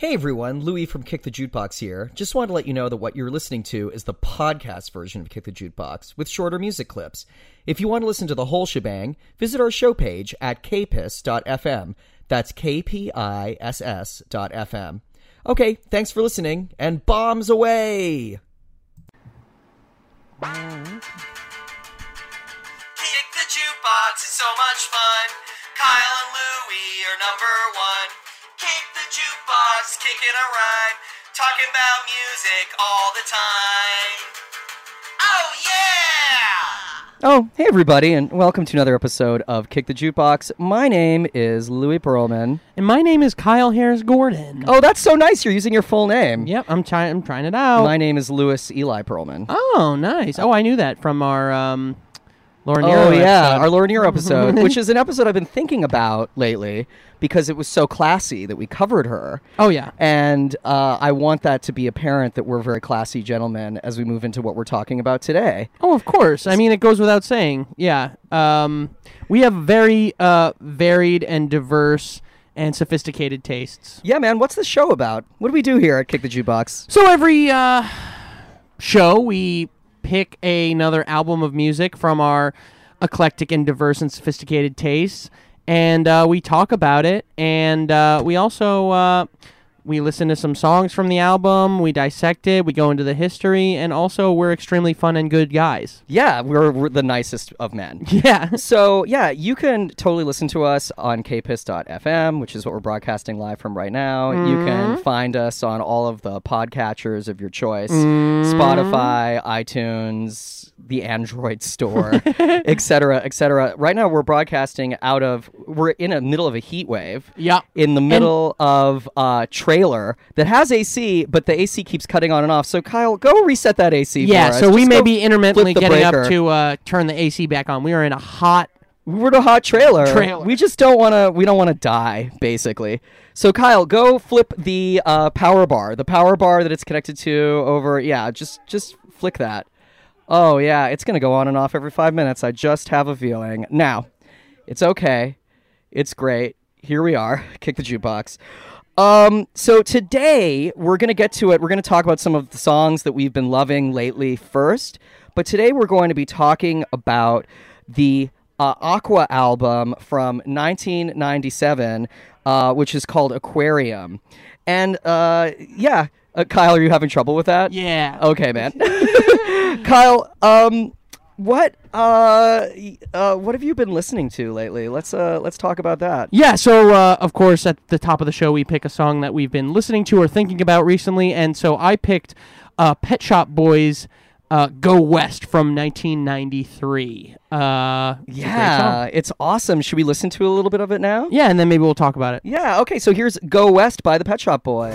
Hey everyone, Louis from Kick the Jukebox here. Just wanted to let you know that what you're listening to is the podcast version of Kick the Jukebox with shorter music clips. If you want to listen to the whole shebang, visit our show page at kpiss.fm. That's K-P-I-S-S dot FM. Okay, thanks for listening, and bombs away! Kick the jukebox is so much fun. Kyle and Louie are number one. Kick the jukebox, kicking a rhyme, talking about music all the time. Oh yeah! Oh, hey everybody, and welcome to another episode of Kick the Jukebox. My name is Louis Perlman. And my name is Kyle Harris Gordon. Oh, that's so nice. You're using your full name. Yep, I'm trying. I'm trying it out. My name is Louis Eli Perlman. oh, nice. Oh, I knew that from our um, Laura Oh Nyro yeah, episode. our Laura Nyro episode, which is an episode I've been thinking about lately because it was so classy that we covered her. Oh yeah. And uh, I want that to be apparent that we're very classy gentlemen as we move into what we're talking about today. Oh, of course. I mean, it goes without saying. Yeah. Um, we have very uh, varied and diverse and sophisticated tastes. Yeah, man, what's the show about? What do we do here at Kick the Jukebox? So every uh, show, we pick another album of music from our eclectic and diverse and sophisticated tastes, and uh, we talk about it. And uh, we also uh, we listen to some songs from the album. We dissect it. We go into the history, and also we're extremely fun and good guys. Yeah, we're, we're the nicest of men. Yeah. So, yeah, you can totally listen to us on kpiss.fm, which is what we're broadcasting live from right now. You can find us on all of the podcatchers of your choice Spotify, iTunes, the Android store, et cetera, et cetera. Right now, we're broadcasting out of, we're in the middle of a heat wave. Yeah. In the middle of a trailer that has AC, but the AC keeps cutting on and off. So, Kyle, go reset that AC. Yeah, for us. so we may be intermittently getting breaker. up to uh, turn the AC back on. We are in a hot We're in a hot trailer. Trailer. We just don't want to. We don't want to die, basically. So Kyle, go flip the uh, power bar, the power bar that it's connected to over. Yeah, just just flick that. Oh yeah, it's gonna go on and off every five minutes. I just have a feeling. Now, it's okay. It's great. Here we are. Kick the jukebox. Um, so today we're gonna get to it. We're gonna talk about some of the songs that we've been loving lately first. But today we're going to be talking about the uh, Aqua album from 1997, uh, which is called Aquarium. And uh, yeah, uh, Kyle, are you having trouble with that? Yeah. Okay, man. Kyle, um, what uh, uh, what have you been listening to lately? Let's uh, let's talk about that. Yeah, so uh, of course at the top of the show we pick a song that we've been listening to or thinking about recently, and so I picked uh, Pet Shop Boys' uh, "Go West" from 1993. Uh, it's a great Yeah, song. it's awesome. Should we listen to a little bit of it now? yeah, and then maybe we'll talk about it. Yeah. Okay. So here's "Go West" by the Pet Shop Boys.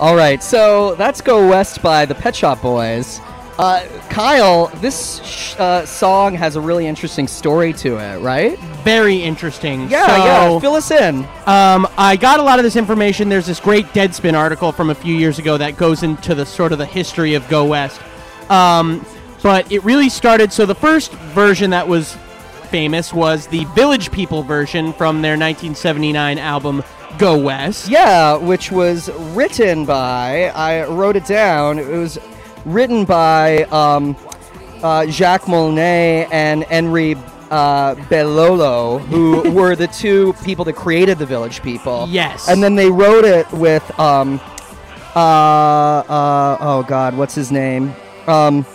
All right. So that's "Go West" by the Pet Shop Boys. Uh, Kyle, this sh- uh, song has a really interesting story to it, right? Very interesting. Yeah. so, yeah. Fill us in. Um, I got a lot of this information. There's this great Deadspin article from a few years ago that goes into the sort of the history of Go West. Um, but it really started. So the first version that was famous was the Village People version from their 1979 album Go West. Yeah, which was written by, I wrote it down, it was written by um, uh, Jacques Molyneux and Henri uh, Belolo, who were the two people that created the Village People. Yes. And then they wrote it with, um, uh, uh, oh God, what's his name? Um,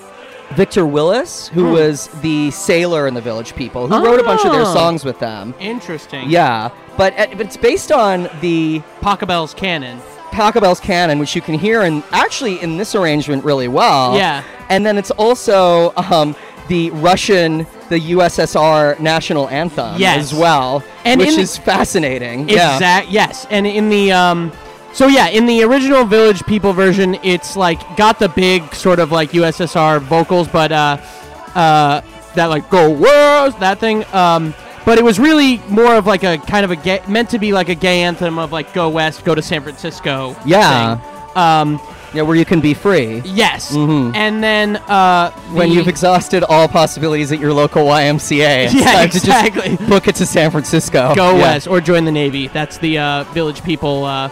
Victor Willis, who was the sailor in the Village People, who wrote a bunch of their Oh. songs with them. Interesting. Yeah, but, uh, but it's based on the Pachelbel's canon. Pachelbel's canon, which you can hear in actually in this arrangement really well. Yeah. And then it's also um, the Russian, the USSR national anthem Yes. as well, And which in the- is fascinating. Yeah. Yes, and in the um, So yeah, in the original Village People version, it's like got the big sort of like USSR vocals, but uh, uh, that like "Go West" that thing. Um, but it was really more of like a kind of a gay, meant to be like a gay anthem of like "Go West, go to San Francisco." Yeah. thing. Um, Yeah, where you can be free. yes. Mhm. And then uh, When the- you've exhausted all possibilities at your local YMCA, it's Yeah, exactly. just book it to San Francisco. go Yeah. west or join the navy that's the uh, village people uh,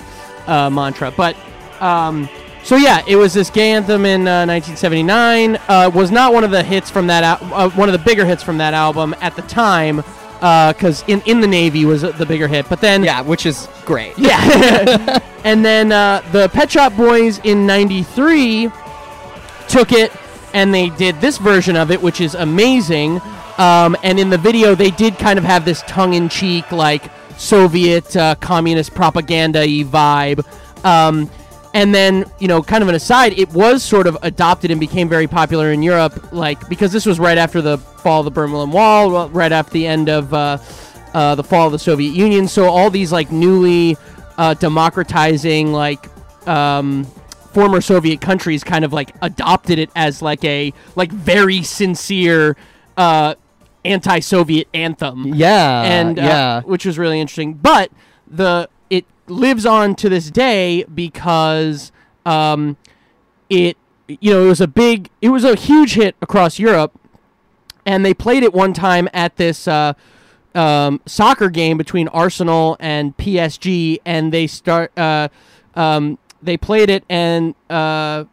uh, mantra but um, so yeah it was this gay anthem in uh, 1979 uh, was not one of the hits from that al- uh, one of the bigger hits from that album at the time because in, in the navy was the bigger hit but then Yeah, which is great. yeah. and then uh, the Pet Shop Boys in 93 took it and they did this version of it, which is amazing. Um, and in the video, they did kind of have this tongue in cheek, like Soviet uh, communist propaganda vibe. Um, and then, you know, kind of an aside, it was sort of adopted and became very popular in Europe, like, because this was right after the fall of the Berlin Wall, right after the end of uh, uh, the fall of the Soviet Union. So all these, like, newly uh, democratizing, like, um, former Soviet countries kind of like adopted it as like a like very sincere uh, anti-Soviet anthem. Yeah, and uh, yeah. which was really interesting. But the it lives on to this day because um, it you know it was a big it was a huge hit across Europe, and they played it one time at this. Uh, um, soccer game between Arsenal and PSG, and they start. Uh, um, they played it, and uh,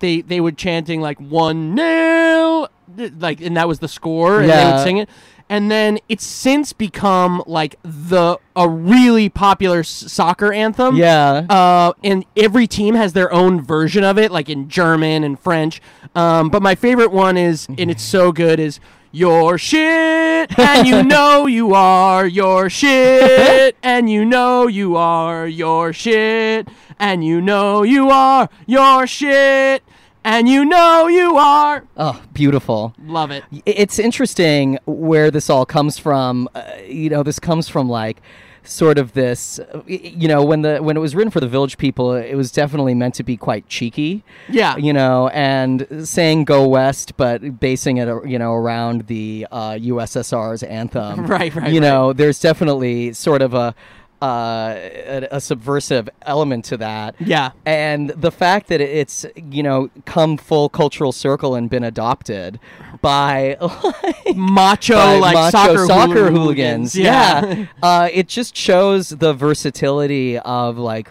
they they were chanting like one nil, like, and that was the score, and they would sing it. And then it's since become like the a really popular s- soccer anthem. Yeah. Uh, and every team has their own version of it, like in German and French. Um, but my favorite one is, and it's so good, is your shit, and you know you are your shit, and you know you are your shit, and you know you are your shit, and you know you are. oh, beautiful. Love it. It's interesting where this all comes from. Uh, you know, this comes from like sort of this you know when the when it was written for the village people it was definitely meant to be quite cheeky Yeah. you know and saying go west but basing it you know around the uh, ussr's anthem Right, right, you right. know there's definitely sort of a uh, a, a subversive element to that. Yeah. and the fact that it's you know come full cultural circle and been adopted by like, Macho by like macho soccer, hooligans, hooligans. yeah, uh, it just shows the versatility of like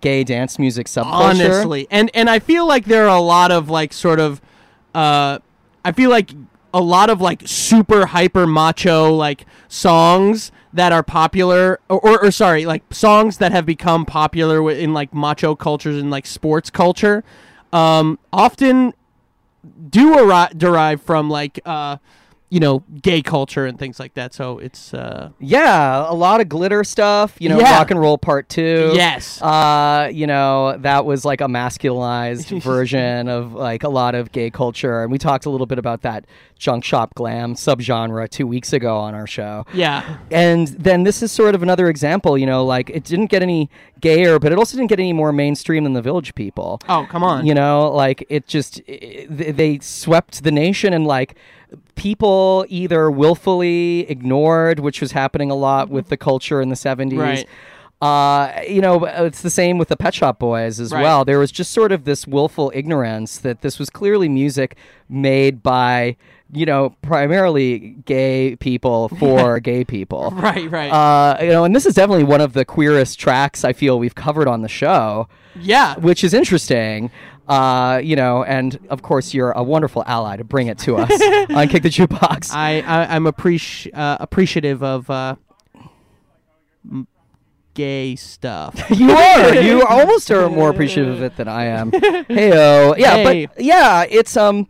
gay dance music subculture. Honestly. And and i feel like there are a lot of like sort of uh i feel like a lot of like super hyper macho like songs that are popular or, or, or sorry like songs that have become popular in like macho cultures and like sports culture um often do arri- derive from like uh you know gay culture and things like that. So it's uh yeah a lot of glitter stuff you know Yeah. rock and roll part two. Yes. Uh you know that was like a masculinized version of like a lot of gay culture. And we talked a little bit about that junk shop glam subgenre two weeks ago on our show. Yeah. And then this is sort of another example you know like it didn't get any gayer but it also didn't get any more mainstream than the village people. Oh come on. You know like it just i th- they swept the nation and like people either willfully ignored which was happening a lot with the culture in the 70s Right. uh, you know, it's the same with the Pet Shop Boys as Right. well. There was just sort of this willful ignorance that this was clearly music made by, you know, primarily gay people for gay people. right right Uh, you know, and this is definitely one of the queerest tracks I feel we've covered on the show, yeah which is interesting. Uh, you know, and of course you're a wonderful ally to bring it to us on Kick the Jukebox. I, I I'm appreci- uh, appreciative of uh, m- gay stuff. you are. You almost are more appreciative of it than I am. Heyo. Yeah, Hey. but yeah, it's um,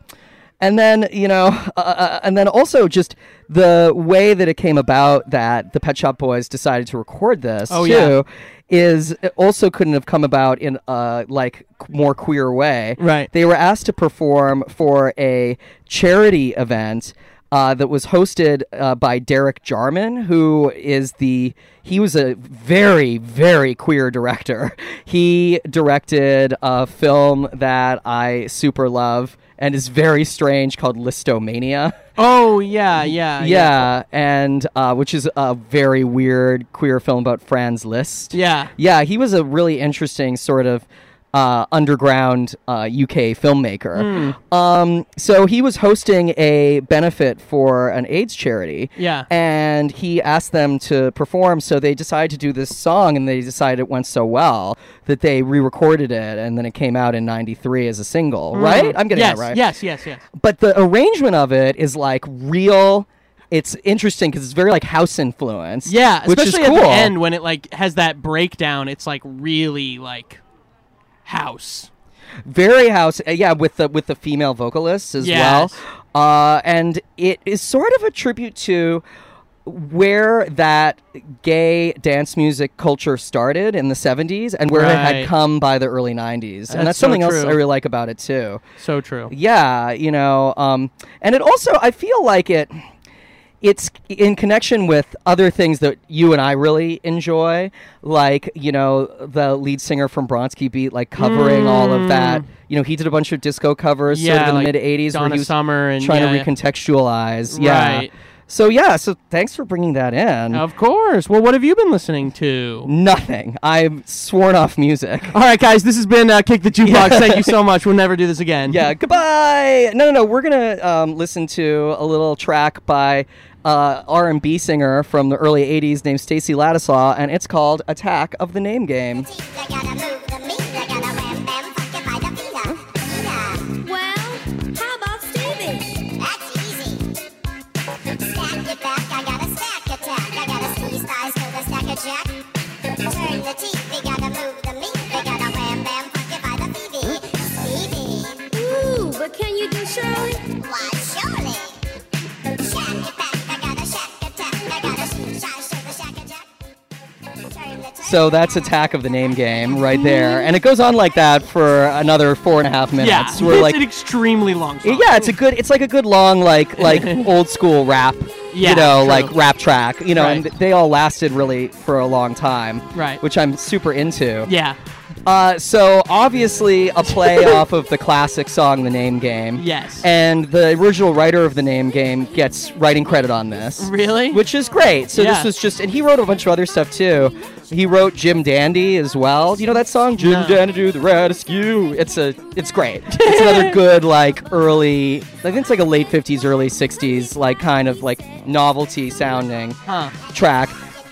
and then you know, uh, uh, and then also just the way that it came about that the Pet Shop Boys decided to record this Oh, too. yeah. Is it also couldn't have come about in a like more queer way. Right. They were asked to perform for a charity event uh, that was hosted uh, by Derek Jarman, who is the he was a very very queer director. He directed a film that I super love and is very strange called Lisztomania. Oh yeah, yeah, Yeah, and uh, which is a very weird queer film about Franz Liszt. Yeah. Yeah, he was a really interesting sort of uh, underground uh, UK filmmaker. Hmm. Um, so he was hosting a benefit for an AIDS charity. Yeah. And he asked them to perform, so they decided to do this song, and they decided it went so well that they re-recorded it, and then it came out in '93 as a single. Right? I'm getting yes, that right Yes, yes, yes. but the arrangement of it is like real. It's interesting because it's very like house influence. Yeah, which is especially cool. at the end when it like has that breakdown. It's like really like house. very house. uh, yeah, with the with the female vocalists as Yes. well. Uh, and it is sort of a tribute to where that gay dance music culture started in the 70s and where it had come by the early 90s. That's and that's so something else. I really like about it too. So true. Yeah, you know, um, and it also I feel like it it's in connection with other things that you and I really enjoy, like you know the lead singer from Bronski Beat, like covering all of that. You know, he did a bunch of disco covers sort Mm. Yeah, of in like the mid '80s, where Donna he was Summer and trying yeah, to recontextualize. Yeah. Right. So yeah, so thanks for bringing that in. Of course. Well, what have you been listening to? Nothing. I've sworn off music. All right, guys. This has been uh, Kick the Jukebox. Thank you so much. We'll never do this again. Yeah, goodbye. No, no, no. We're gonna um, listen to a little track by uh, R&B singer from the early '80s named Stacy Lattisaw, and it's called "Attack of the Name Game." They gotta move the meat, they gotta wham bam, fuck it by the feet. Feet. Well, how about Stevie? That's easy. Stack it back, I got a stack attack. I got a squeeze thighs to the stack of jack. Turn the teeth, they gotta move the meat, they gotta wham bam, fuck it by the feet. Stevie, Ooh, but can you do Shirley? why So that's "Attack of the Name Game" right there, and it goes on like that for another four and a half minutes. Yeah. We're it's like, an extremely long song. yeah, it's a good, it's like a good long like like old school rap. Yeah, you know, true. like rap track. You know, and they all lasted really for a long time. Right. Which I'm super into. Yeah. Uh, so obviously a play off of the classic song "The Name Game." Yes. And the original writer of "The Name Game" gets writing credit on this. Really? Which is great. So Yeah. this was just, and he wrote a bunch of other stuff too. He wrote Jim Dandy as well. Do you know that song? Jim No. Dandy do the rescue. It's a, it's great. it's another good like early. I think it's like a late '50s, early '60s, like kind of like novelty sounding Huh. track.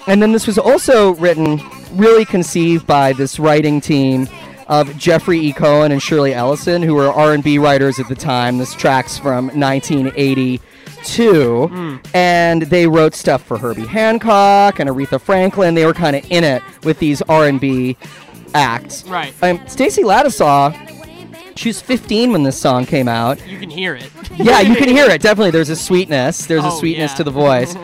And then this was also written, really conceived by this writing team of Jeffrey E. Cohen and Shirley Ellison, who were R&B writers at the time. This track's from 1982, and they wrote stuff for Herbie Hancock and Aretha Franklin. They were kind of in it with these R&B acts. Right. Um, Stacy Lattisaw, she was 15 when this song came out You can hear it. yeah, you can hear it. Definitely, there's a sweetness. There's a Oh, sweetness yeah. to the voice.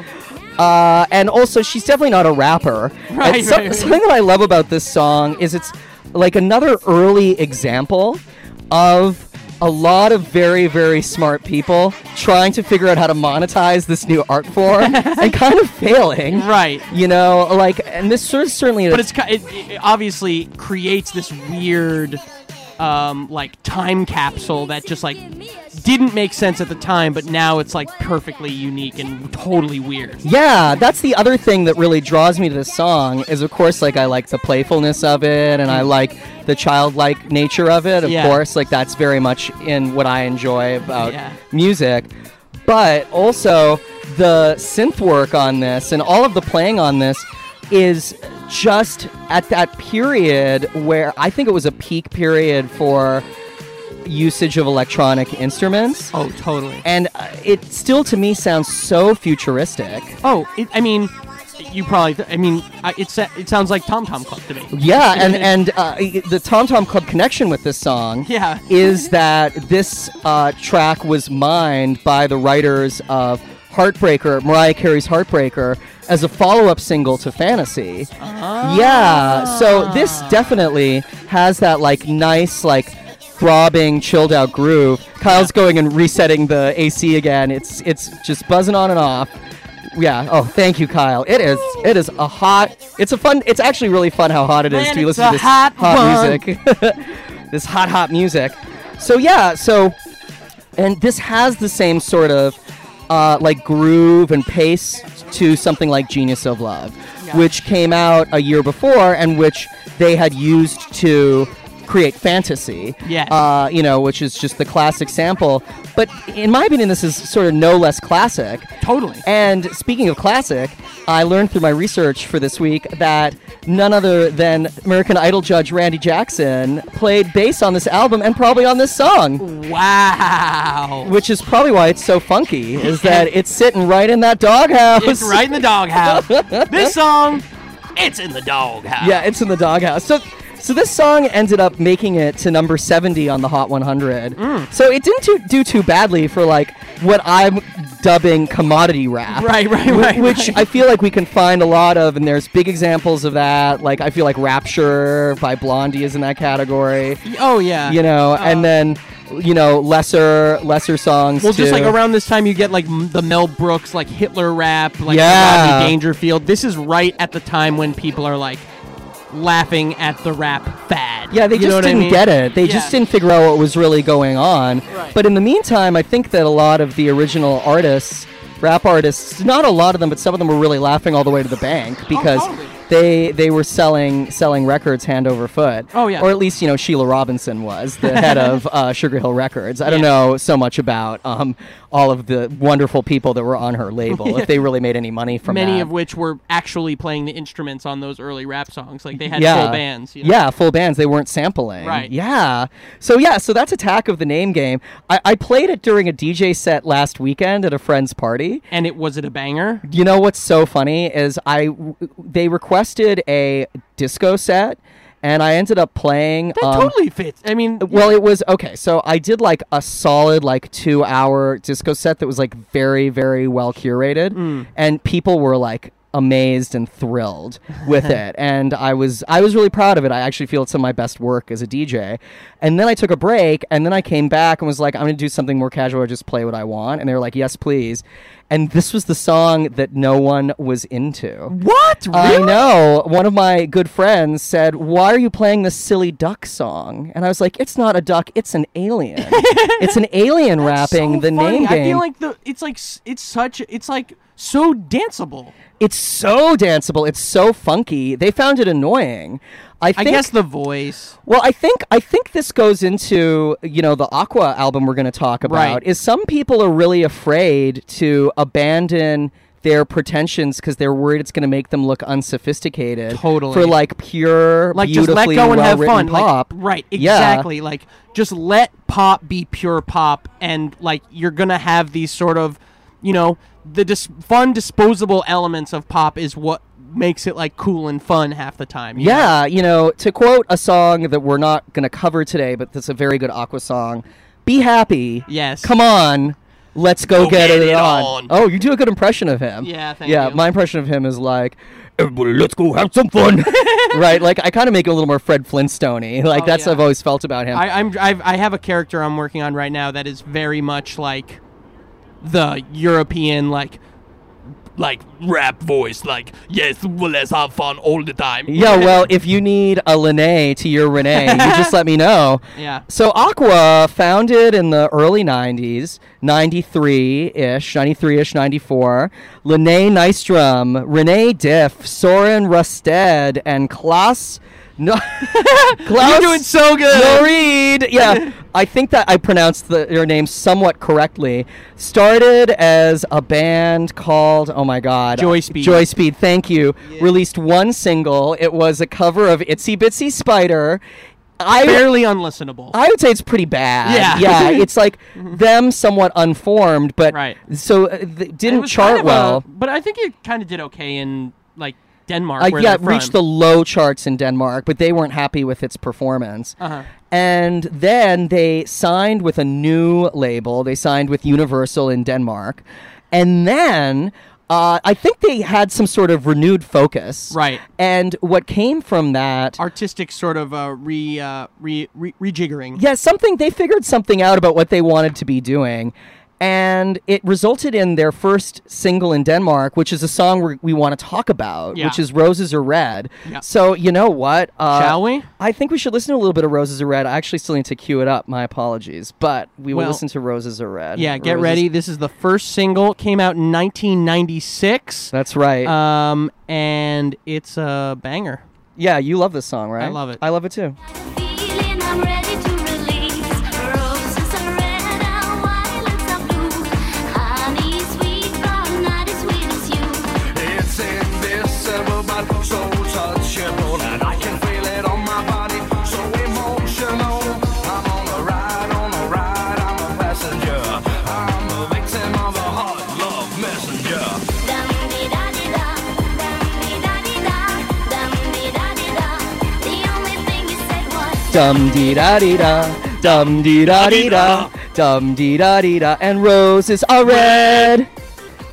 Uh, and also, she's definitely not a rapper. Right, And some- right, right. Something that I love about this song is it's like another early example of a lot of very, very smart people trying to figure out how to monetize this new art form and kind of failing. Right. You know, like, and this sort of certainly. But it's it, it obviously creates this weird, um, like time capsule that just like didn't make sense at the time, but now it's like perfectly unique and totally weird. Yeah, that's the other thing that really draws me to this song is of course like I like the playfulness of it and I mm. like the childlike nature of it. Of Yeah. course, like that's very much in what I enjoy about Yeah. music. But also the synth work on this and all of the playing on this is just at that period where I think it was a peak period for usage of electronic instruments. Oh, totally. And uh, it still to me sounds so futuristic. Oh, it, I mean, you probably. I mean, I, it it sounds like Tom Tom Club to me. Yeah, and and uh, the Tom Tom Club connection with this song Yeah. is that this uh, track was mined by the writers of Heartbreaker, Mariah Carey's Heartbreaker, as a follow-up single to Fantasy. Yeah, so this definitely has that like nice like throbbing, chilled out groove. Kyle's going and resetting the AC again. It's it's just buzzing on and off. Yeah. Oh, thank you, Kyle. It is. It is a hot. It's a fun. It's actually really fun how hot it is Man, to be listening to this hot one. music. this hot, hot music. So yeah. So, and this has the same sort of uh, like groove and pace to something like Genius of Love, which came out a year before and which they had used to create fantasy. Yes. Uh, you know, which is just the classic sample. But in my opinion, this is sort of no less classic. Totally. And speaking of classic, I learned through my research for this week that none other than American Idol judge Randy Jackson played bass on this album and probably on this song, Wow. which is probably why it's so funky, is that it's sitting right in that doghouse. It's right in the doghouse. this song, it's in the doghouse. Yeah, it's in the doghouse. So, so this song ended up making it to number 70 on the Hot 100. Mm. So it didn't too, do too badly for like what I'm dubbing commodity rap. Right, right, right, Which right. I feel like we can find a lot of, and there's big examples of that. Like I feel like Rapture by Blondie is in that category. Oh yeah. You know, and then you know lesser lesser songs. Well, just like around this time, you get like m- the Mel Brooks, like Hitler rap, like Yeah. Rodney Dangerfield. This is right at the time when people are like laughing at the rap fad. Yeah, they You just what I didn't mean? get it. They Yeah. just didn't figure out what was really going on. Right. But in the meantime, I think that a lot of the original artists, rap artists, not a lot of them, but some of them were really laughing all the way to the bank oh, because Oh, totally. They they were selling selling records hand over foot. Oh, yeah. Or at least you know Sheila Robinson was the head of uh, Sugar Hill Records. I don't know so much about um, all of the wonderful people that were on her label if they really made any money from it. Many that. of which were actually playing the instruments on those early rap songs. Like they had yeah. full bands. You know? Yeah, full bands. They weren't sampling. Right. Yeah. So yeah, so that's Attack of the Name Game. I, I played it during a DJ set last weekend at a friend's party. And it was it a banger? You know what's so funny is I they requested a disco set, and I ended up playing. That um, totally fits. I mean, well, it was okay. So I did like a solid like two hour disco set that was like very very well curated, Mm. and people were like amazed and thrilled with it and i was i was really proud of it i actually feel it's some of my best work as a dj and then i took a break and then i came back and was like i'm gonna do something more casual or just play what i want and they were like yes please and this was the song that no one was into what? I know. One of my good friends said, "Why are you playing this silly duck song?" And I was like, "It's not a duck. It's an alien. it's an alien rapping so the funny. name I feel like the it's like it's such it's like so danceable. it's so danceable. It's so funky. They found it annoying. I I think. guess the voice. well, I think I think this goes into you know the Aqua album we're going to talk about. Right. Is some people are really afraid to abandon their pretensions because they're worried it's going to make them look unsophisticated. Totally. For like pure, Like just let go and have fun. pop. Like, right, Yeah. exactly. Like just let pop be pure pop and like you're gonna have these sort of you know, the dis- fun disposable elements of pop is what makes it like cool and fun half the time. you know? Yeah, you know, to quote a song that we're not going to cover today, but that's a very good Aqua song. Be happy. Yes. Come on. Let's go, Go get, get it, it on. on. Oh, you do a good impression of him. Yeah, thank you. Yeah, you. my impression of him is like, everybody, let's go have some fun. right? Like, I kind of make it a little more Fred Flintstone Like, Oh, that's yeah. what I've always felt about him. I, I'm I've, I have a character I'm working on right now that is very much like the European like like rap voice. Like yes, well, let's have fun all the time. yeah, well, if you need a Lene to your Renee, you just let me know. Yeah. So Aqua, founded in the early 90s, 93-ish, 93-ish, 94. Lene Nystrom, Renee Dif, Soren Rasted, and Claus... No, Claus You're doing so good. Norid. Yeah, I think that I pronounced the, your name somewhat correctly. Started as a band called oh my god, Joy Speed. Joy Speed. Thank you. Released one single. It was a cover of Itsy Bitsy Spider. I barely unlistenable. I would say it's pretty bad. Yeah. yeah. It's like them somewhat unformed, but Right. so uh, th- didn't chart kind of a- well. but I think it kind of did okay in like Denmark. Uh, yeah, they're reached the low charts in Denmark, but they weren't happy with its performance. Uh-huh. And then they signed with a new label. They signed with Universal in Denmark. And then uh, I think they had some sort of renewed focus. Right. And what came from that. Artistic sort of uh, re, uh, re, re rejiggering. yeah, something they figured something out about what they wanted to be doing, and it resulted in their first single in Denmark, which is a song we we want to talk about, Yeah. which is "Roses Are Red." Yeah. So you know what? Uh, Shall we? I think we should listen to a little bit of "Roses Are Red." I actually still need to cue it up. My apologies, but we will Well, listen to "Roses Are Red." Yeah, get Roses- ready. This is the first single. Came out in 1996. That's right. Um, and it's a banger. yeah, you love this song, right? I love it. I love it too. Dum dee da dee da, dum dee da dee da, dum dee da dee da, and roses are red.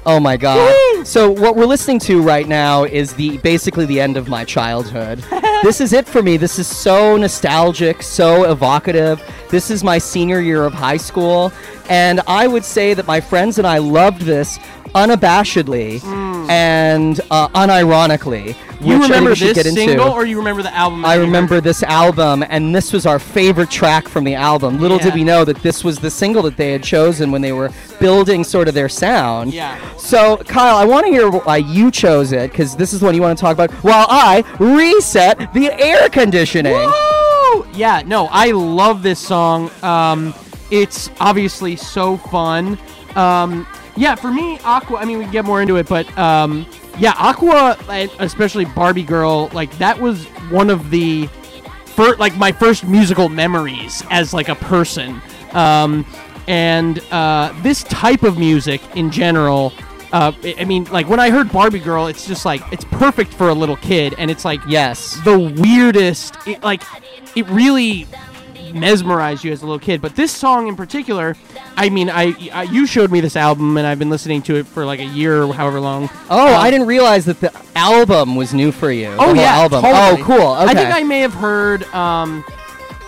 Oh my god. So what we're listening to right now is the basically the end of my childhood. this is it for me. This is so nostalgic, so evocative. This is my senior year of high school, and I would say that my friends and I loved this unabashedly and uh, unironically. You which I think remember we this get into. single, or you remember the album? I you heard? remember this album, and this was our favorite track from the album. Little Yeah. did we know that this was the single that they had chosen when they were building sort of their sound. Yeah. So, Kyle, I want to hear why you chose it, because this is the one you want to talk about, while I reset the air conditioning. Woo! Yeah, no, I love this song. Um, it's obviously so fun. Um, yeah, for me, Aqua. I mean, we can get more into it, but um, yeah, Aqua, especially Barbie Girl, like that was one of the first, like my first musical memories as like a person. Um, and uh, this type of music in general. Uh, I- mean, like when I heard Barbie Girl, it's just like it's perfect for a little kid, and it's like Yes. the weirdest it, like it really mesmerized you as a little kid but this song in particular i mean I, I you showed me this album and i've been listening to it for like a year or however long Oh, Uh, I didn't realize that the album was new for you. oh yeah album. totally. Oh, cool. Okay. i think i may have heard um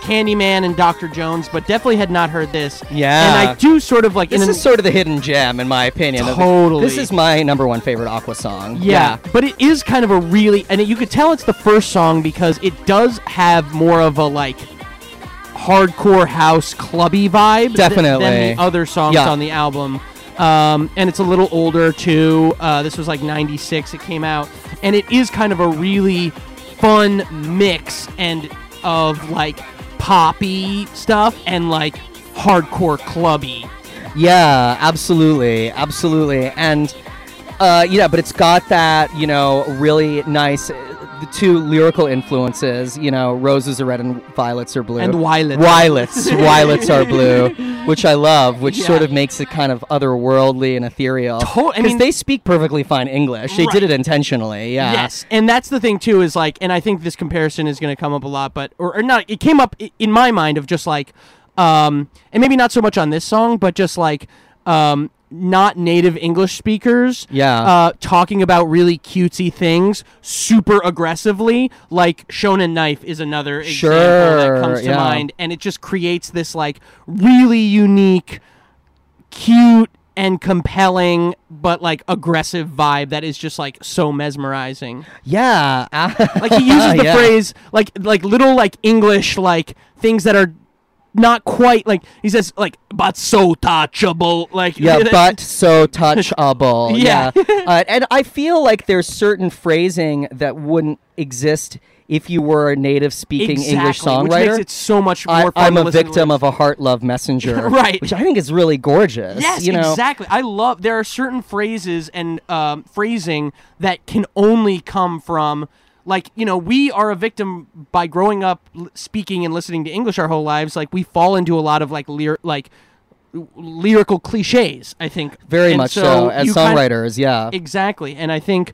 candyman and dr jones but definitely had not heard this Yeah. and i do sort of like this is sort of the hidden gem, in my opinion. Totally. This is my number one favorite Aqua song. Yeah, but it is kind of a really, and you could tell it's the first song because it does have more of a like hardcore house clubby vibe th- Definitely. than the other songs Yeah. on the album. Um, and it's a little older too. Uh, this was like '96 it came out, and it is kind of a really fun mix and of like poppy stuff and like hardcore clubby. Yeah, absolutely, absolutely, and uh, yeah, but it's got that you know really nice. The two lyrical influences, you know, roses are red and violets are blue. And violets. Violets, violets are blue, which I love, which Yeah. sort of makes it kind of otherworldly and ethereal. To- I Because mean- they speak perfectly fine English. They did it intentionally. Yeah. Yes, and that's the thing too is like, and I think this comparison is going to come up a lot, but or, or not. It came up in my mind of just like, um, and maybe not so much on this song, but just like, um, not native English speakers, Yeah. uh, talking about really cutesy things super aggressively. Like Shonen Knife is another example that comes to yeah. mind, and it just creates this like really unique cute and compelling but like aggressive vibe that is just like so mesmerizing Yeah. like he uses the Yeah. phrase like like little like english like things that are not quite like he says like but so touchable like Yeah, but so touchable. Yeah. yeah. Uh, and I feel like there's certain phrasing that wouldn't exist if you were a native speaking English Exactly, which songwriter. makes it so much more I, to a victim of a heart love messenger. Right. Which I think is really gorgeous. Yes, you know? exactly. I love there are certain phrases and um, phrasing that can only come from like you know we are a victim by growing up l- speaking and listening to English our whole lives. Like we fall into a lot of like lyr- like lyrical cliches. I think Very And much so, as you kind- songwriters, yeah. Exactly, and I think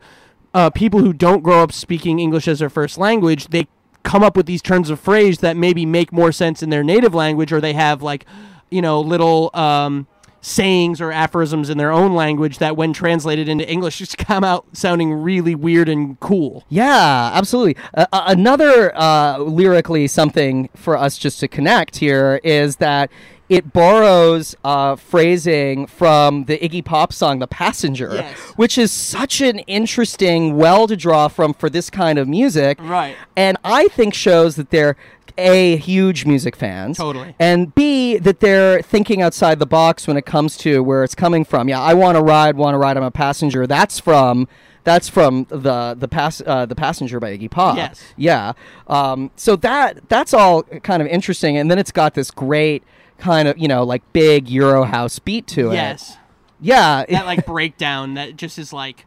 uh, people who don't grow up speaking English as their first language, they come up with these turns of phrase that maybe make more sense in their native language, or they have like, you know, little um, sayings or aphorisms in their own language that, when translated into English, just come out sounding really weird and cool. Yeah, absolutely. Uh, uh, another uh, lyrically something for us just to connect here is that it borrows uh, phrasing from the Iggy Pop song "The Passenger," Yes. which is such an interesting well to draw from for this kind of music. Right. And I think shows that they're a huge music fans. Totally. and b that they're thinking outside the box when it comes to where it's coming from. Yeah i want to ride want to ride i'm a passenger. That's from that's from the the pass uh, the passenger by iggy pop. Yes. yeah. Um, so that that's all kind of interesting and then it's got this great kind of you know like big euro house beat to it. Yes. yeah. That like breakdown that just is like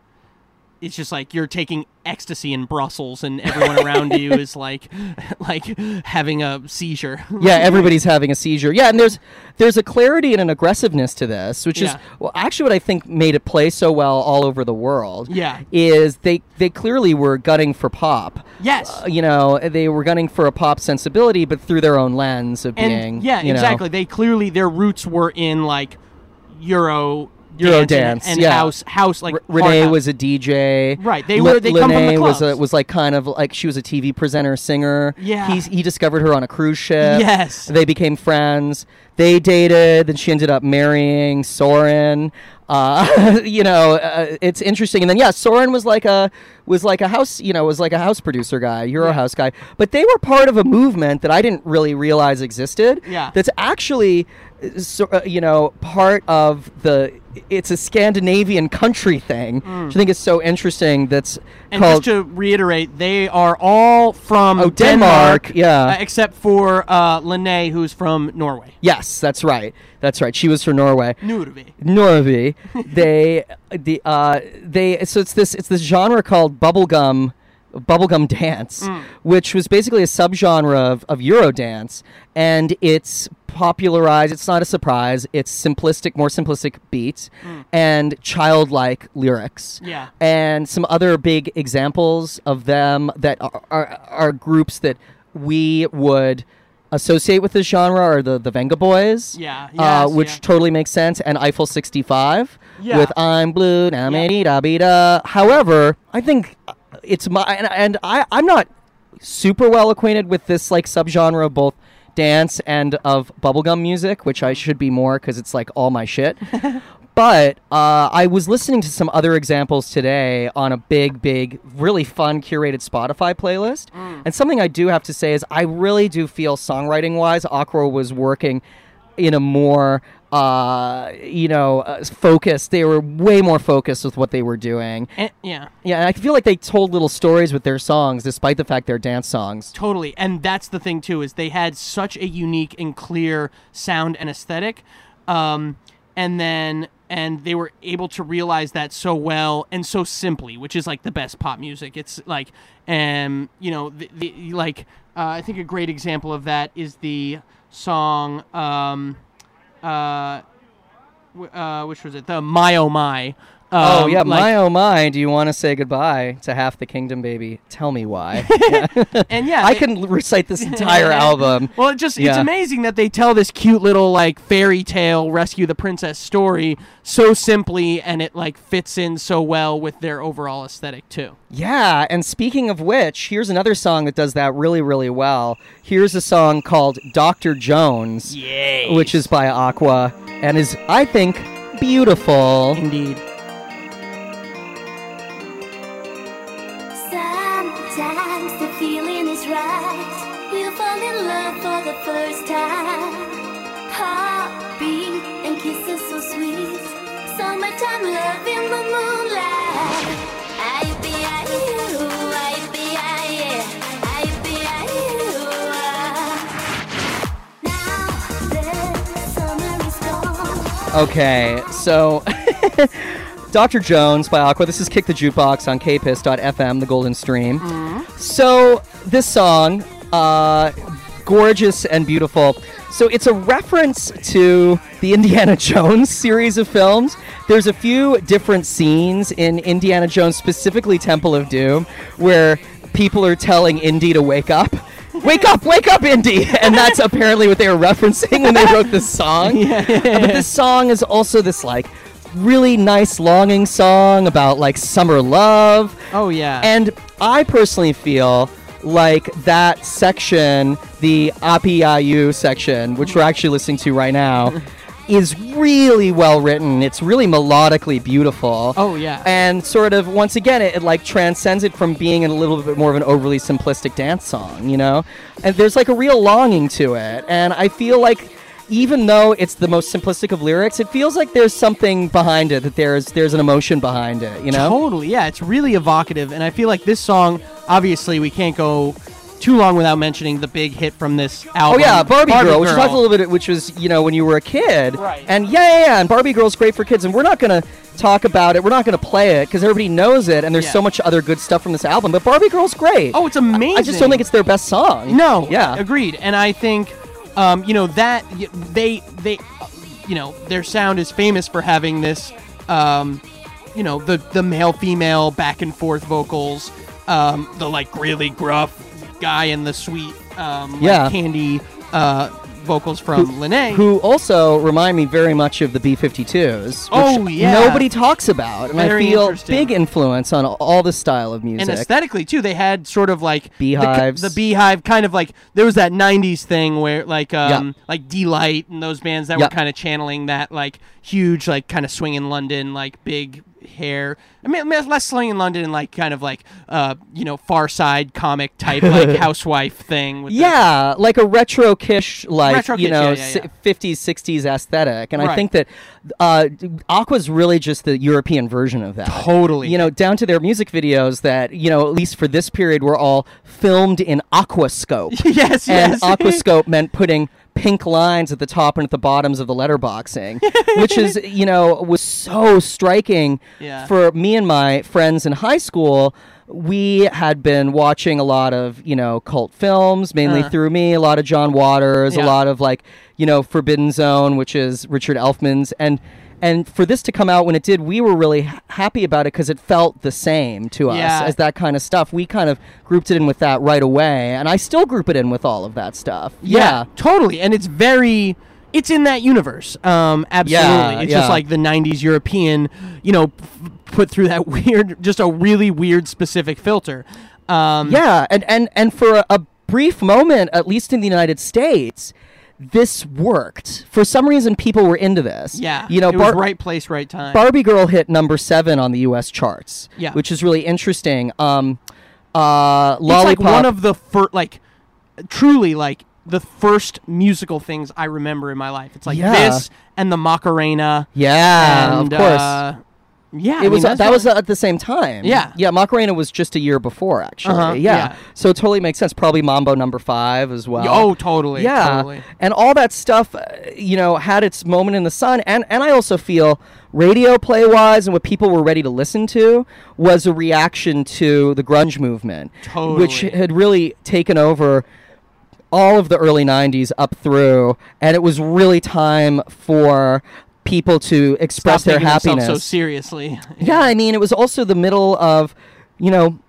it's just like you're taking ecstasy in Brussels and everyone around you is like like having a seizure. yeah, everybody's having a seizure. Yeah, and there's there's a clarity and an aggressiveness to this, which Yeah. is well, actually what I think made it play so well all over the world. Yeah. is they they clearly were gunning for pop. Yes. Uh, you know, they were gunning for a pop sensibility, but through their own lens of being. yeah, you know- exactly. They clearly their roots were in like Euro Euro and- dance, and, yeah. house house like R- Renee was a DJ. Right, they were- they come from the Lene was a, was like kind of like she was a TV presenter, singer. Yeah. He's, he discovered her on a cruise ship. Yes. They became friends. They dated. Then she ended up marrying Soren. Uh, you know, uh, it's interesting. And then yeah, Soren was like a was like a house. You know, was like a house producer guy, Euro Yeah. house guy. But they were part of a movement that I didn't really realize existed. Yeah. That's actually, uh, so, uh, you know, part of the. It's a Scandinavian country thing, which I think is so interesting. That's Mm. And called just to reiterate, they are all from Oh, Denmark, yeah. uh, except for uh, Lene, who's from Norway. yes, that's right, that's right. She was from Norway. Norway. Norway. they the uh they so it's this it's this genre called bubblegum bubblegum dance, which was basically a subgenre of, of Eurodance, and it's popularized. It's not a surprise. It's simplistic, more simplistic beats and childlike lyrics. Yeah. and some other big examples of them that are, are, are groups that we would associate with this genre are the the Venga Boys Yeah, uh, which yeah. totally makes sense, and Eiffel 65 Yeah. with I'm blue, na me da be da. However, I think uh, it's my and, and I I'm not super well acquainted with this like subgenre of both dance and of bubblegum music, which I should be more because it's like all my shit. But uh, I was listening to some other examples today on a big, big, really fun curated Spotify playlist. And something I do have to say is I really do feel songwriting wise, Aqua was working in a more, uh, you know, uh, focused. They were way more focused with what they were doing. And, yeah, Yeah, and I feel like they told little stories with their songs, despite the fact they're dance songs. totally. And that's the thing too is they had such a unique and clear sound and aesthetic, um, and then and they were able to realize that so well and so simply, which is like the best pop music. It's like, um, you know, the, the like uh, I think a great example of that is the song, um, uh, uh, which was it? The My Oh My. Oh Um, yeah, like- my oh my! Do you want to say goodbye to half the kingdom, baby? Tell me why. and yeah, I they- can recite this entire album. Well, it just it's amazing that they tell this cute little like fairy tale rescue the princess story so simply and it like fits in so well with their overall aesthetic too. Yeah, and speaking of which, here's another song that does that really, really well. Here's a song called Dr. Jones, Yay. which is by Aqua, and is, I think, beautiful. indeed. The first time. Heartbeat and kisses so sweet. Summertime love in the moonlight. I be I you, I be I yeah, I be I you. Now the summer is gone. Okay, so Dr. Jones by Aqua. This is Kick the Jukebox on kpiss.fm, the golden stream. So this song, uh, gorgeous and beautiful. So it's a reference to the Indiana Jones series of films. There's a few different scenes in Indiana Jones, specifically Temple of Doom, where people are telling Indy to wake up. wake up, wake up, Indy, and that's apparently what they were referencing when they wrote this song. yeah, yeah, Uh, But this song is also this like really nice longing song about like summer love. Oh yeah. And I personally feel like that section, the Apiayu section, which we're actually listening to right now, is really well written. It's really melodically beautiful. Oh, yeah. And sort of once again it, it like transcends it from being a little bit more of an overly simplistic dance song, you know? And there's like a real longing to it. And I feel like even though it's the most simplistic of lyrics, it feels like there's something behind it, that there's there's an emotion behind it, you know? Totally, yeah. It's really evocative, and I feel like this song. Obviously, we can't go too long without mentioning the big hit from this album. Oh yeah, Barbie, Girl, which we a little bit, which was you know when you were a kid, Right. And yeah, yeah, yeah, and Barbie Girl's great for kids, and we're not gonna talk about it. We're not gonna play it because everybody knows it, and there's Yeah. so much other good stuff from this album. But Barbie Girl's great. Oh, it's amazing. I just don't think it's their best song. No, yeah, agreed. And I think, um, you know, that they they, you know, their sound is famous for having this, um, you know, the the male female back and forth vocals, um, the like really gruff guy and the sweet, um, like, Yeah. candy uh, vocals from Lene. Who also remind me very much of the B52s. Which Oh, yeah. nobody talks about, and Very I feel big influence on all the style of music. and aesthetically too, they had sort of like the- Beehives. The, beehive, kind of like there was that '90s thing where like um like Deee-Lite and those bands that Yep. were kind of channeling that like huge like kind of swing in London like big hair. I mean less swing in London and like kind of like uh you know Far Side comic type like housewife thing. With the- Yeah, like a retro kish, like Retro you know, yeah, yeah, si- yeah. 50s, 60s aesthetic, and I think that uh, Aqua's really just the European version of that. Totally. You know, down to their music videos that you know, at least for this period, were all filmed in Aquascope. yes, and yes. aquascope meant putting pink lines at the top and at the bottoms of the letterboxing which is you know was so striking Yeah. for me and my friends in high school we had been watching a lot of you know cult films mainly Uh. through me a lot of john waters Yeah. a lot of like you know forbidden zone which is richard elfman's and and for this to come out when it did we were really happy about it because it felt the same to us Yeah. as that kind of stuff we kind of grouped it in with that right away and i still group it in with all of that stuff yeah, totally. And it's very, it's in that universe. Um, absolutely. Yeah, it's yeah. just like the '90s European, you know, f- put through that weird, just a really weird specific filter. Um, Yeah, and and and for a, a brief moment, at least in the United States, this worked. For some reason, people were into this. yeah. you know, Bar- right place, right time. Barbie Girl hit number seven on the U.S. charts. Yeah. which is really interesting. Um, uh, it's like one of the first, like, truly like the first musical things I remember in my life. It's like Yeah. this and the Macarena. yeah, and, of course. Uh, yeah, I it was mean, that was at the same time. Yeah. yeah. Macarena was just a year before, actually. Uh-huh, yeah. yeah. so it totally makes sense. Probably Mambo number five as well. Oh, totally. yeah totally. and all that stuff uh, you know had its moment in the sun and and i also feel radio play wise and what people were ready to listen to was a reaction to the grunge movement which had really taken over all of the early 90s up through and it was really time for people to express Stop their happiness so seriously. yeah, I mean, it was also the middle of, you know,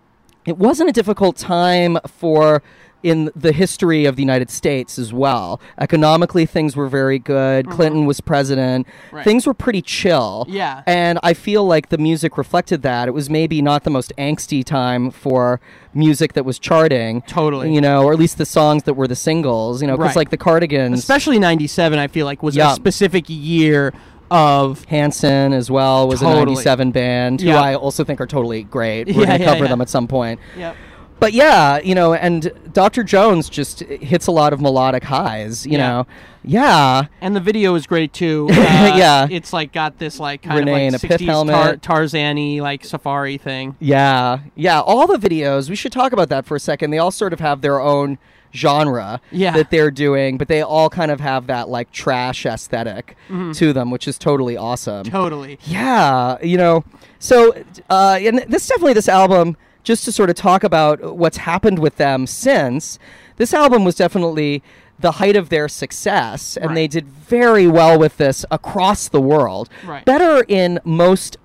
it wasn't a difficult time for in the history of the United States as well. Economically, things were very good. Clinton was president. Mm-hmm. Right. Things were pretty chill. Yeah. And I feel like the music reflected that. It was maybe not the most angsty time for music that was charting. Totally. You know, or at least the songs that were the singles, you know, because Right. like the Cardigans, Especially '97, I feel like was Yeah. a specific year of Hanson as well was a 97 band who I also think are totally great. We're Yeah, going to yeah, cover yeah. them at some point. Yep. But yeah, you know, and Dr. Jones just hits a lot of melodic highs, you Yeah. know. Yeah. And the video is great too. Uh, Yeah. it's like got this like kind Renee of like pith 60s helmet. Tar- Tarzan-y like safari thing. Yeah. Yeah, all the videos, we should talk about that for a second. They all sort of have their own genre Yeah. that they're doing, but they all kind of have that like trash esthetic Mm-hmm. to them, which is totally awesome. Totally. Yeah, you know. So, uh, and this definitely this album, just to sort of talk about what's happened with them since this album was definitely the height of their success, and Right. they did very well with this across the world. Right. Better in most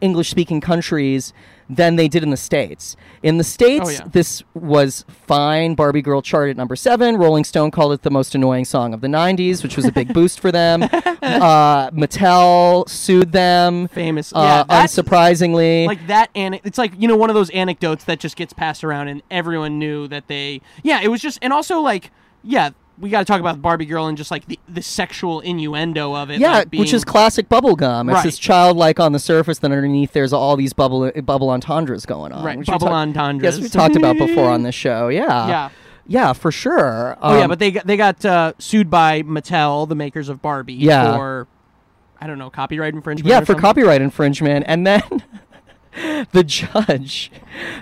English-speaking countries than they did in the states. In the states, Oh, yeah. this was fine. Barbie Girl charted at number seven. Rolling Stone called it the most annoying song of the '90s, which was a big boost for them. Uh, Mattel sued them. Famous. Uh, yeah, unsurprisingly. like that and it's like you know one of those anecdotes that just gets passed around and everyone knew that they yeah it was just and also like yeah we got to talk about barbie girl and just like the, the sexual innuendo of it yeah, like, which is being- classic bubblegum. It's Right. this childlike on the surface, then underneath there's all these bubble bubble entendres going on. Right, bubble talk- entendres. Yes, we talked about before on this show. Yeah. Yeah. Yeah, for sure. oh yeah Um, but they got, they got uh, sued by mattel the makers of barbie Yeah. for i don't know copyright infringement yeah or for something. copyright infringement and then the judge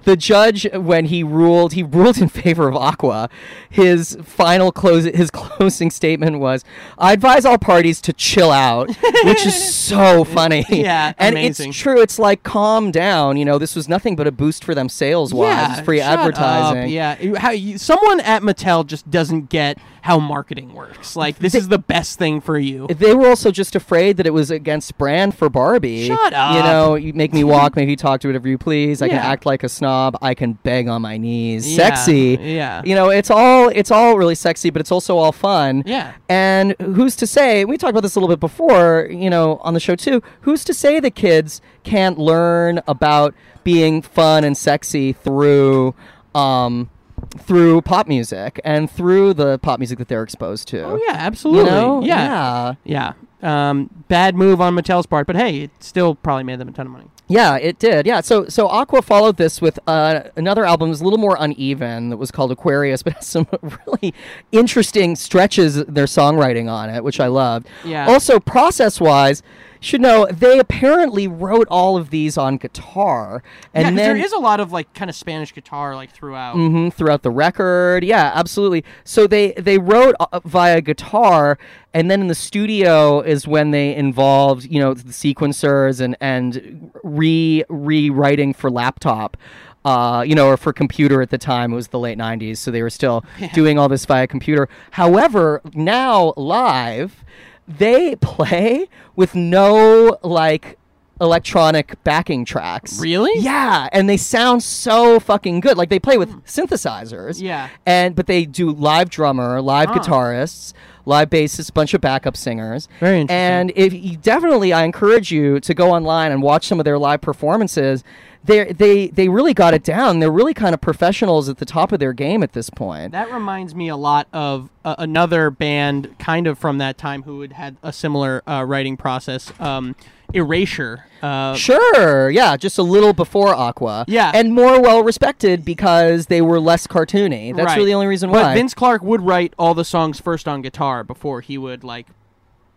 the judge when he ruled he ruled in favor of aqua his final close his closing statement was i advise all parties to chill out which is so funny Yeah, and amazing. it's true it's like calm down you know this was nothing but a boost for them sales wise yeah, free shut advertising up. Yeah, how you, someone at Mattel just doesn't get how marketing works. Like this is the best thing for you. they were also just afraid that it was against brand for Barbie. Shut up. You know, you make me walk, make me talk, to whatever you please. I can act like a snob. I can beg on my knees. Yeah, Sexy. yeah. You know, it's all it's all really sexy, but it's also all fun. Yeah. And who's to say? We talked about this a little bit before. You know, on the show too. Who's to say the kids can't learn about being fun and sexy through? Um, through pop music and through the pop music that they're exposed to. Oh yeah, absolutely. You know? yeah. Yeah. Yeah. Um, bad move on Mattel's part, but hey, it still probably made them a ton of money. Yeah, it did. Yeah, so so Aqua followed this with uh, another album that was a little more uneven that was called Aquarius, but has some really interesting stretches their songwriting on it, which I loved. Yeah. Also, process wise, should know they apparently wrote all of these on guitar, and yeah, then there is a lot of like kind of Spanish guitar like throughout. hmm throughout the record. Yeah, absolutely. So they they wrote uh, via guitar, and then in the studio is when they involved you know the sequencers and and re rewriting for laptop. Uh, you know, or for computer at the time, it was the late '90s, so they were still doing all this via computer. However, now live, they play with no like electronic backing tracks. Really? Yeah, and they sound so fucking good. Like they play with synthesizers. Yeah. And but they do live drummer, live Ah. guitarists, live bassists, bunch of backup singers. Very interesting. And if you definitely I encourage you to go online and watch some of their live performances. They they they really got it down. They're really kind of professionals at the top of their game at this point. That reminds me a lot of uh, another band, kind of from that time, who had had a similar uh, writing process. Um, Erasure. Uh, Sure, yeah, just a little before Aqua. Yeah. And more well respected because they were less cartoony. That's right. really the only reason why. but. Vince Clarke would write all the songs first on guitar before he would like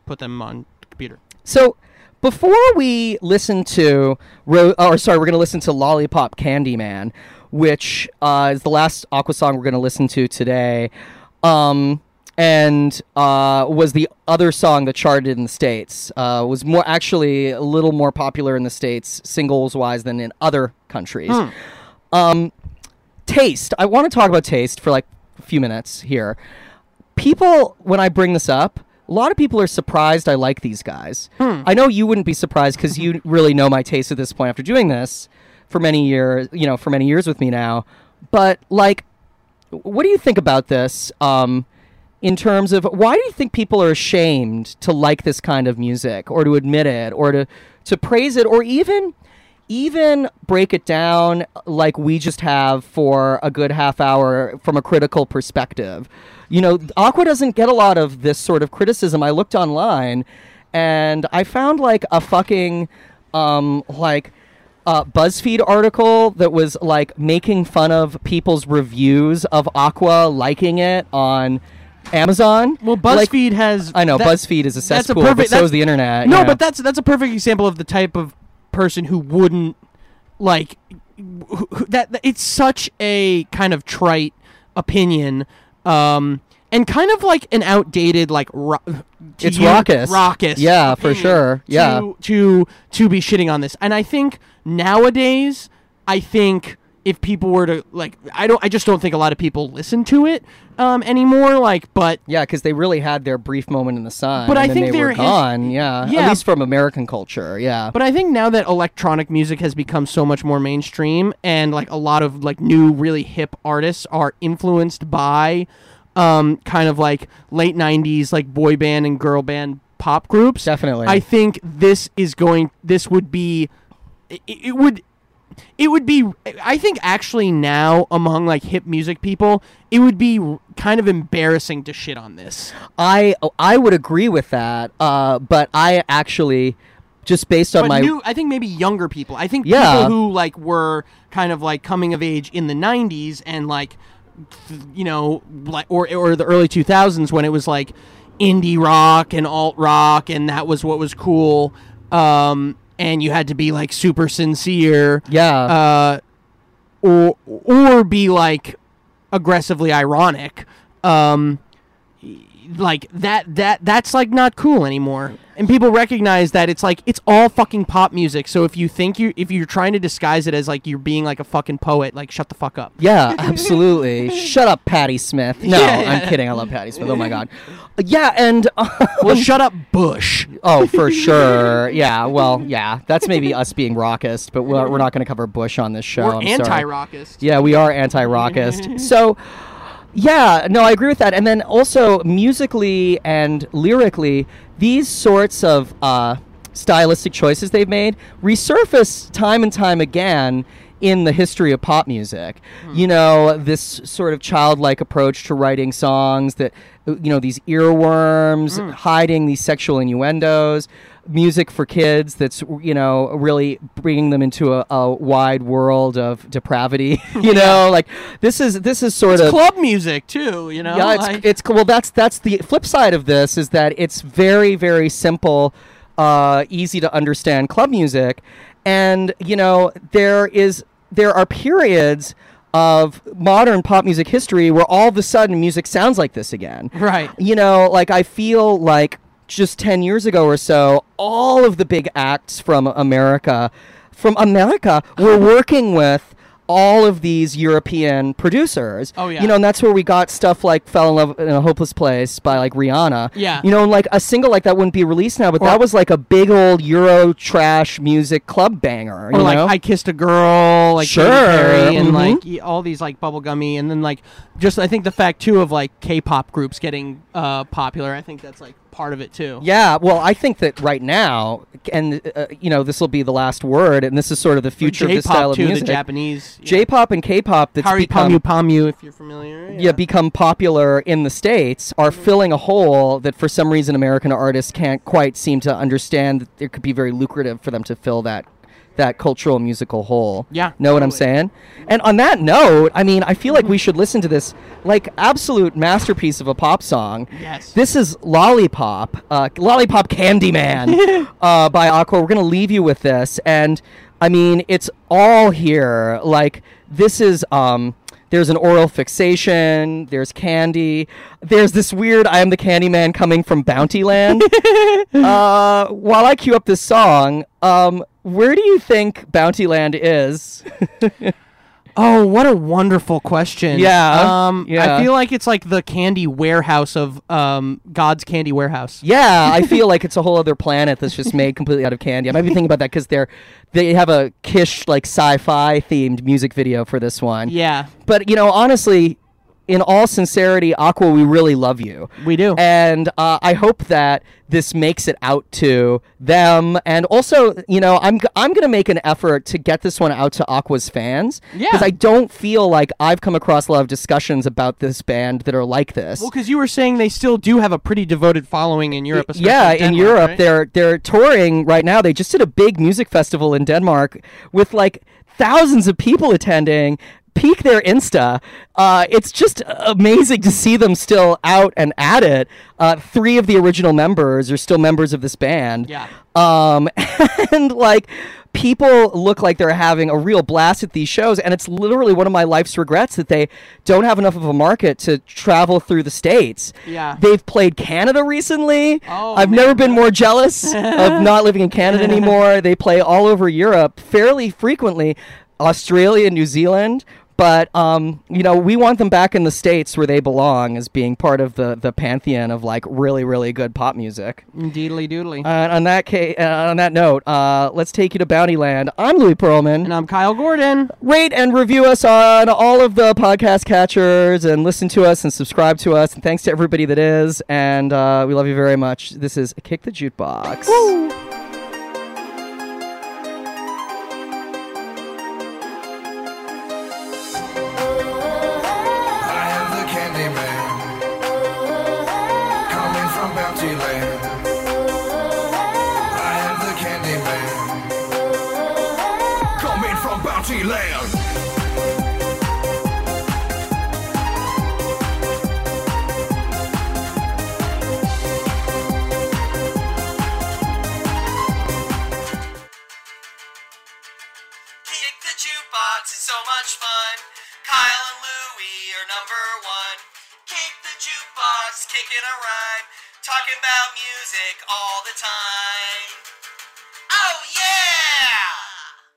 put them on computer. So before we listen to, Ro- or sorry, we're going to listen to Lollipop Candyman, which uh, is the last Aqua song we're going to listen to today, um, and uh, was the other song that charted in the states. Uh, was more actually a little more popular in the states, singles wise, than in other countries. Um, taste. I want to talk about taste for like a few minutes here. People, when I bring this up, a lot of people are surprised I like these guys. I know you wouldn't be surprised because you really know my taste at this point after doing this for many years, you know, for many years with me now. But like, what do you think about this? Um, in terms of why do you think people are ashamed to like this kind of music or to admit it or to to praise it or even even break it down like we just have for a good half hour from a critical perspective. You know, Aqua doesn't get a lot of this sort of criticism. I looked online and I found like a fucking um like uh, BuzzFeed article that was like making fun of people's reviews of Aqua liking it on Amazon. Well, Like, BuzzFeed has. I know that- BuzzFeed is a cesspool, that's but perfect- so that's- is the internet. No, you know. but that's that's a perfect example of the type of person who wouldn't like who, who- that, that- It's such a kind of trite opinion, um, and kind of like an outdated like. Ro- It's raucous. Raucous. Yeah, for sure. Yeah. To, to to be shitting on this, and I think nowadays, I think if people were to like, I don't, I just don't think a lot of people listen to it um, anymore. Like, but Yeah, because they really had their brief moment in the sun. But and I think they are gone. Yeah, Yeah. at least from American culture. Yeah, But I think now that electronic music has become so much more mainstream and like a lot of like new really hip artists are influenced by um kind of like late 90s like boy band and girl band pop groups. Definitely. I think this is going this would be it, it would it would be i think actually now among like hip music people it would be kind of embarrassing to shit on this I I would agree with that. Uh, but I actually just based on but my new, I think maybe younger people. I think Yeah. people who like were kind of like coming of age in the '90s and like, you know, like or or the early 2000s when it was like indie rock and alt rock and that was what was cool. Um, and you had to be like super sincere. yeah. Uh, or or be like aggressively ironic. Um, like that that that's like not cool anymore and people recognize that it's like it's all fucking pop music so if you think you if you're trying to disguise it as like you're being like a fucking poet like shut the fuck up Yeah, absolutely. Shut up, Patti Smith. No, Yeah, yeah. I'm kidding. I love Patti Smith. Oh my god. Yeah, and well um, shut up bush oh, for sure. Yeah. Well, yeah. That's maybe us being rockist, but we're, we're not going to cover Bush on this show. we're I'm sorry. anti-rockist Yeah, we are anti-rockist. so, yeah, no, I agree with that. And then also musically and lyrically, these sorts of uh, stylistic choices they've made resurface time and time again in the history of pop music. You know, this sort of childlike approach to writing songs that, you know, these earworms, hiding these sexual innuendos, music for kids that's, you know, really bringing them into a, a wide world of depravity. you know, like this is this is sort of club music too you know yeah, it's, like- it's well. That's that's the flip side of this is that it's very very simple, uh, easy to understand club music, and you know there is there are periods of modern pop music history where all of a sudden music sounds like this again. Right. You know, like I feel like just 10 years ago or so, all of the big acts from America, from America, were working with all of these European producers. Oh, yeah. You know, and that's where we got stuff like "Fell in Love in a Hopeless Place" by like Rihanna. Yeah. You know, and like a single like that wouldn't be released now, but Or- that was like a big old Euro trash music club banger. or like know? I kissed a girl, like Sure, Perry, and mhm. like all these like bubblegummy, and then like just I think the fact too of like K-pop groups getting uh, popular. I think that's like part of it too. Yeah, well, I think that right now, and uh, you know, this will be the last word, and this is sort of the future of this style J-pop of music. the Japanese. yeah. J-pop and K-pop that's Kyary become Pamyu Pamyu, if you're familiar. yeah. become popular in the states are filling a hole that for some reason American artists can't quite seem to understand that it could be very lucrative for them to fill that that cultural musical hole. Yeah, Know what I'm saying? And on that note, I mean, I feel like we should listen to this like absolute masterpiece of a pop song. Yes. This is Lollipop, uh, Lollipop Candyman uh, by Aqua. We're going to leave you with this. And I mean, it's all here. Like, this is. Um, there's an oral fixation. There's candy. There's this weird "I am the Candyman" coming from Bountyland. uh, while I cue up this song, um, where do you think Bountyland is? Oh, what a wonderful question. Yeah, Um, yeah. I feel like it's like the candy warehouse of um God's candy warehouse. Yeah, I feel like it's a whole other planet that's just made completely out of candy. I might be thinking about that because they're they have a Kish like sci-fi themed music video for this one. Yeah, But you know, honestly, in all sincerity, Aqua, we really love you. we do. And uh, I hope that this makes it out to them, and also, you know, I'm I'm gonna make an effort to get this one out to Aqua's fans. Yeah. Because I don't feel like I've come across a lot of discussions about this band that are like this. well, because you were saying they still do have a pretty devoted following in Europe. especially yeah, in Denmark, Europe, right? they're they're touring right now. They just did a big music festival in Denmark with like thousands of people attending. Peek their Insta. Uh, it's just amazing to see them still out and at it. Uh, three of the original members are still members of this band. Yeah. Um, and like people look like they're having a real blast at these shows, and it's literally one of my life's regrets that they don't have enough of a market to travel through the states. Yeah. They've played Canada recently. Oh, I've man. never been more jealous of not living in Canada anymore. They play all over Europe fairly frequently. Australia, New Zealand. But um, you know, we want them back in the states where they belong, as being part of the the pantheon of like really really good pop music. Deedly doodly. Uh, on that ca- uh, on that note, uh, let's take you to Bountyland. I'm Louis Pearlman. and I'm Kyle Gordon. Rate and review us on all of the podcast catchers, and listen to us and subscribe to us. And thanks to everybody that is, and uh, we love you very much. This is Kick the Jukebox. I from Land. Kick the jukebox is so much fun. Kyle and Louie are number one. Kick the jukebox, kicking a rhyme, talking about music all the time. Oh yeah!